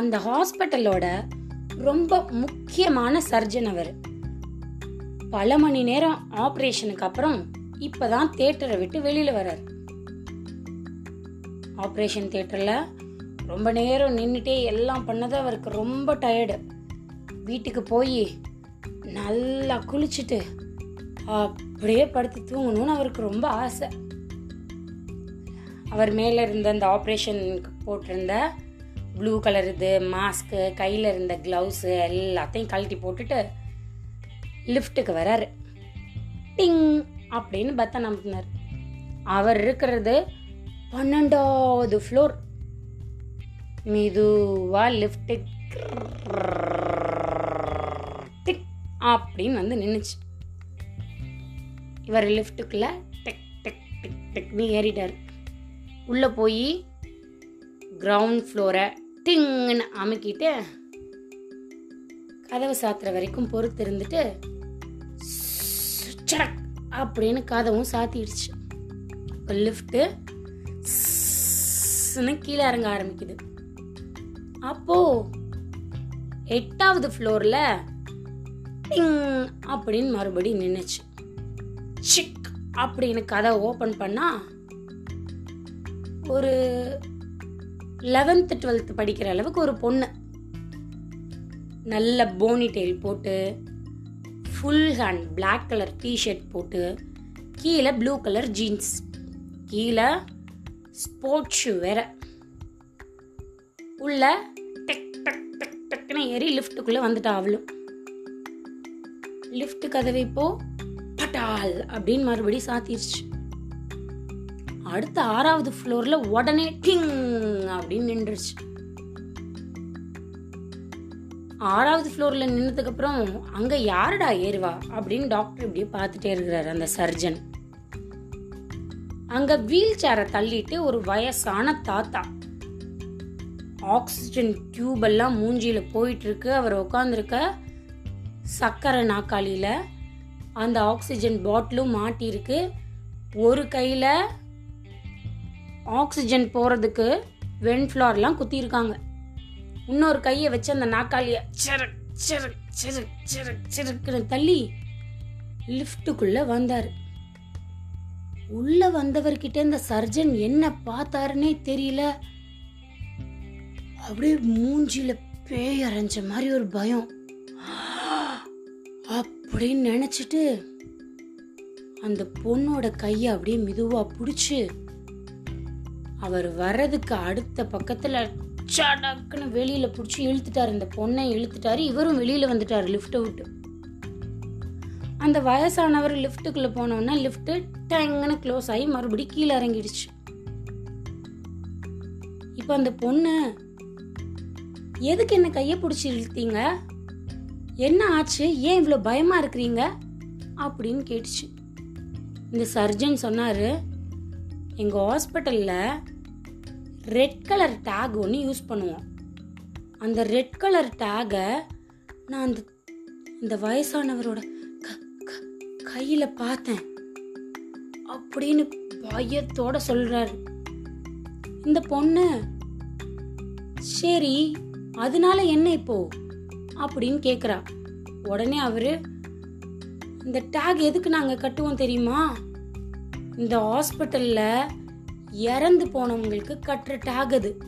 அந்த ஹாஸ்பிட்டலோட ரொம்ப முக்கியமான சர்ஜன் அவர். பல மணி நேரம் ஆப்ரேஷனுக்கு அப்புறம் இப்பதான் தேட்டரை விட்டு வெளியில வர்றார். ஆப்ரேஷன் தேட்டர்ல ரொம்ப நேரம் நின்றுட்டே எல்லாம் பண்ணது அவருக்கு ரொம்ப டயர்டு வீட்டுக்கு போய் நல்லா குளிச்சுட்டு அப்படியே படுத்து தூங்கணும்னு அவருக்கு ரொம்ப ஆசை. அவர் மேலே இருந்த அந்த ஆப்ரேஷனுக்கு போட்டிருந்த ப்ளூ கலர் இது மாஸ்க்கு கையில் இருந்த க்ளவுஸு எல்லாத்தையும் கழட்டி போட்டுட்டு லிஃப்ட்டுக்கு வராரு. டிங் அப்படின்னு பத்தன் அமுத்தினார் அவர் இருக்கிறது பன்னெண்டாவது ஃப்ளோர் மெதுவாக லிஃப்ட் டிக் அப்படின்னு வந்து நின்றுச்சு இவர் லிஃப்ட்டுக்குள்ள டெக் டெக் டிக் டெக்னு ஏறிட்டார். உள்ளே போய் கிரவுண்ட் ஃப்ளோரை டிங்னு அமுக்கிட்டு கதவு சாத்துற வரைக்கும் பொறுத்து இருந்துட்டு சடக் அப்படின்னு கதவும் சாத்திடுச்சு. இப்போ லிஃப்ட்டு கீழே இறங்க ஆரம்பிக்குது. அப்போ எட்டாவது ஃப்ளோர்ல டிங் அப்படின்னு மறுபடியும் நின்னுச்சு. சிக் அப்படின்னு கதை ஓபன் பண்ணா ஒரு லெவன்த்து டுவெல்த்து படிக்கிற அளவுக்கு ஒரு பொண்ணு. நல்ல போனி டெயில் போட்டு full hand black colour T-shirt போட்டு கீழே ப்ளூ கலர் ஜீன்ஸ் கீழே ஸ்போர்ட்ஸ் ஷூ வேற. உள்ள டெக் டக் டக் டக்குன்னு ஏறி லிஃப்ட்டுக்குள்ளே வந்துட்டா அவளும். லிஃப்ட் கதவை இப்போ பட்டால் அப்படின்னு மறுபடியும் சாத்திருச்சு. அடுத்த ஆறாவது ஃப்ளோர்ல உடனே டிங் அப்படின்னு நின்றுச்சு. ஆறாவது ஃப்ளோர்ல நின்னதுக்கு அப்புறம் அங்க யாருடா ஏறுவா? அப்படின்னு டாக்டர் இப்படியே பார்த்துட்டே இருக்கிறாரு அந்த சர்ஜன் அங்க வீல் சேரை தள்ளிட்டு ஒரு வயசான தாத்தா. ஆக்சிஜன் டியூப் எல்லாம் மூஞ்சியில போயிட்டு இருக்கு அவர் உட்காந்துருக்க சக்கரை நாக்காளியில அந்த ஆக்சிஜன் பாட்டிலும் மாட்டியிருக்கு. ஒரு கையில ஆக்சிஜன் வென் வென்ஃப்ளார்லாம் குத்திருக்காங்க இன்னொரு கையை வச்சு அந்த நாக்காளியை சிறக் சிறக் சிறக் சிறக் சிறக்குன்னு தள்ளி லிஃப்ட்டுக்குள்ளே வந்தார். உள்ளே வந்தவர்கிட்ட இந்த சர்ஜன் என்ன பார்த்தாருன்னே தெரியல. அப்படியே மூஞ்சியில் பேய் அரைஞ்ச மாதிரி ஒரு பயம். அப்படின்னு நினச்சிட்டு அந்த பொண்ணோட கையை அப்படியே மெதுவாக பிடிச்சி அவர் வர்றதுக்கு அடுத்த பக்கத்தில் சடக்குன்னு வெளியில் பிடிச்சி இழுத்துட்டார். இந்த பொண்ணை இழுத்துட்டாரு. இவரும் வெளியில் வந்துட்டார் லிஃப்ட்டை விட்டு. அந்த வயசானவர் லிஃப்ட்டுக்குள்ளே போனோன்னா லிஃப்ட்டு டங்குன்னு க்ளோஸ் ஆகி மறுபடி கீழே இறங்கிடுச்சு. இப்போ அந்த பொண்ணு எதுக்கு என்ன கையை பிடிச்சி இழுத்தீங்க? என்ன ஆச்சு? ஏன் இவ்வளோ பயமாக இருக்கிறீங்க? அப்படின்னு கேட்டுச்சு. இந்த சர்ஜன் சொன்னார் எங்கள் ஹாஸ்பிட்டலில் ரெட் கலர் டேக் ஒன்று யூஸ் பண்ணுவோம். அந்த ரெட் கலர் டேகை நான் அந்த இந்த வயசானவரோட க- க- கையில் பார்த்தேன். அப்படின்னு பயத்தோட சொல்கிறாரு இந்த பொண்ணு சரி அதனால என்ன இப்போ? அப்படின்னு கேட்குறா உடனே அவர் இந்த டேக் எதுக்கு நாங்கள் கட்டுவோம் தெரியுமா? இந்த ஹாஸ்பிட்டலில் இறந்து போனவங்களுக்கு கட்டுற டேக் அது.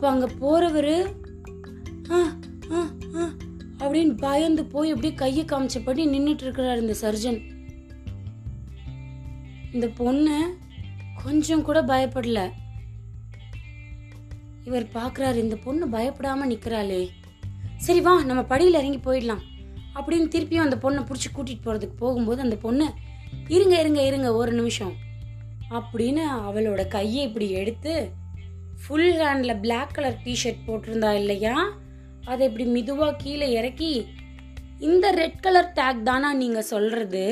அங்கே போகிறவர் "ஆ, ஆ, ஆ" அப்படின்னு பயந்து போய் அப்படியே கையை காமிச்சபடி நின்றுட்டு இருக்கிறார் இந்த சர்ஜன் இந்த பொண்ணு கொஞ்சம் கூட பயப்படல. இவர் பார்க்குறாரு இந்த பொண்ணு பயப்படாமல் நிற்கிறாளே சரி வா நம்ம படியில் இறங்கி போயிடலாம். அப்படின்னு திருப்பியும் அந்த பொண்ணை பிடிச்சி கூட்டிகிட்டு போகிறதுக்கு போகும்போது அந்த பொண்ணு இருங்க இருங்க இருங்க ஒரு நிமிஷம் அப்படின்னு அவளோட கையை இப்படி எடுத்து ஃபுல் ஹேண்டில் பிளாக் கலர் டிஷர்ட் போட்டிருந்தா இல்லையா அதை இப்படி மெதுவாக கீழே இறக்கி இந்த ரெட் கலர் டேக் தானா நீங்கள் சொல்கிறது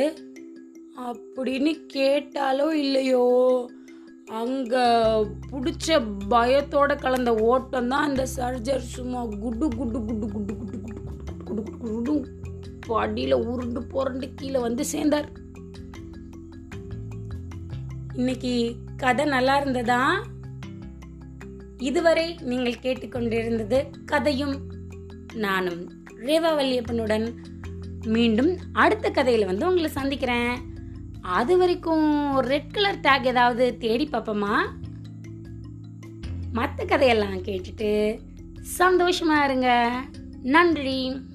அப்படின்னு கேட்டாலோ இல்லையோ அங்கே பிடிச்ச பயத்தோட கலந்த ஓட்டம் தான் அந்த சர்ஜர் சும்மா குடு குடு குடு குடு குடு குடு குடு குடு குடு குடு அடியில உருண்டு புரண்டு கீழே வந்து சேர்ந்தார் இன்னைக்கு கதை நல்லா இருந்ததா? இதுவரை நீங்கள் கேட்டுக்கொண்டிருந்தது கதையும் நானும் ரேவா வல்லியப்பனுடன். மீண்டும் அடுத்த கதையில் வந்து உங்களை சந்திக்கிறேன். அது வரைக்கும் ரெட் கலர் டேக் ஏதாவது தேடி பார்ப்போமா? மற்ற கதையெல்லாம் கேட்டுட்டு சந்தோஷமா இருங்க. நன்றி.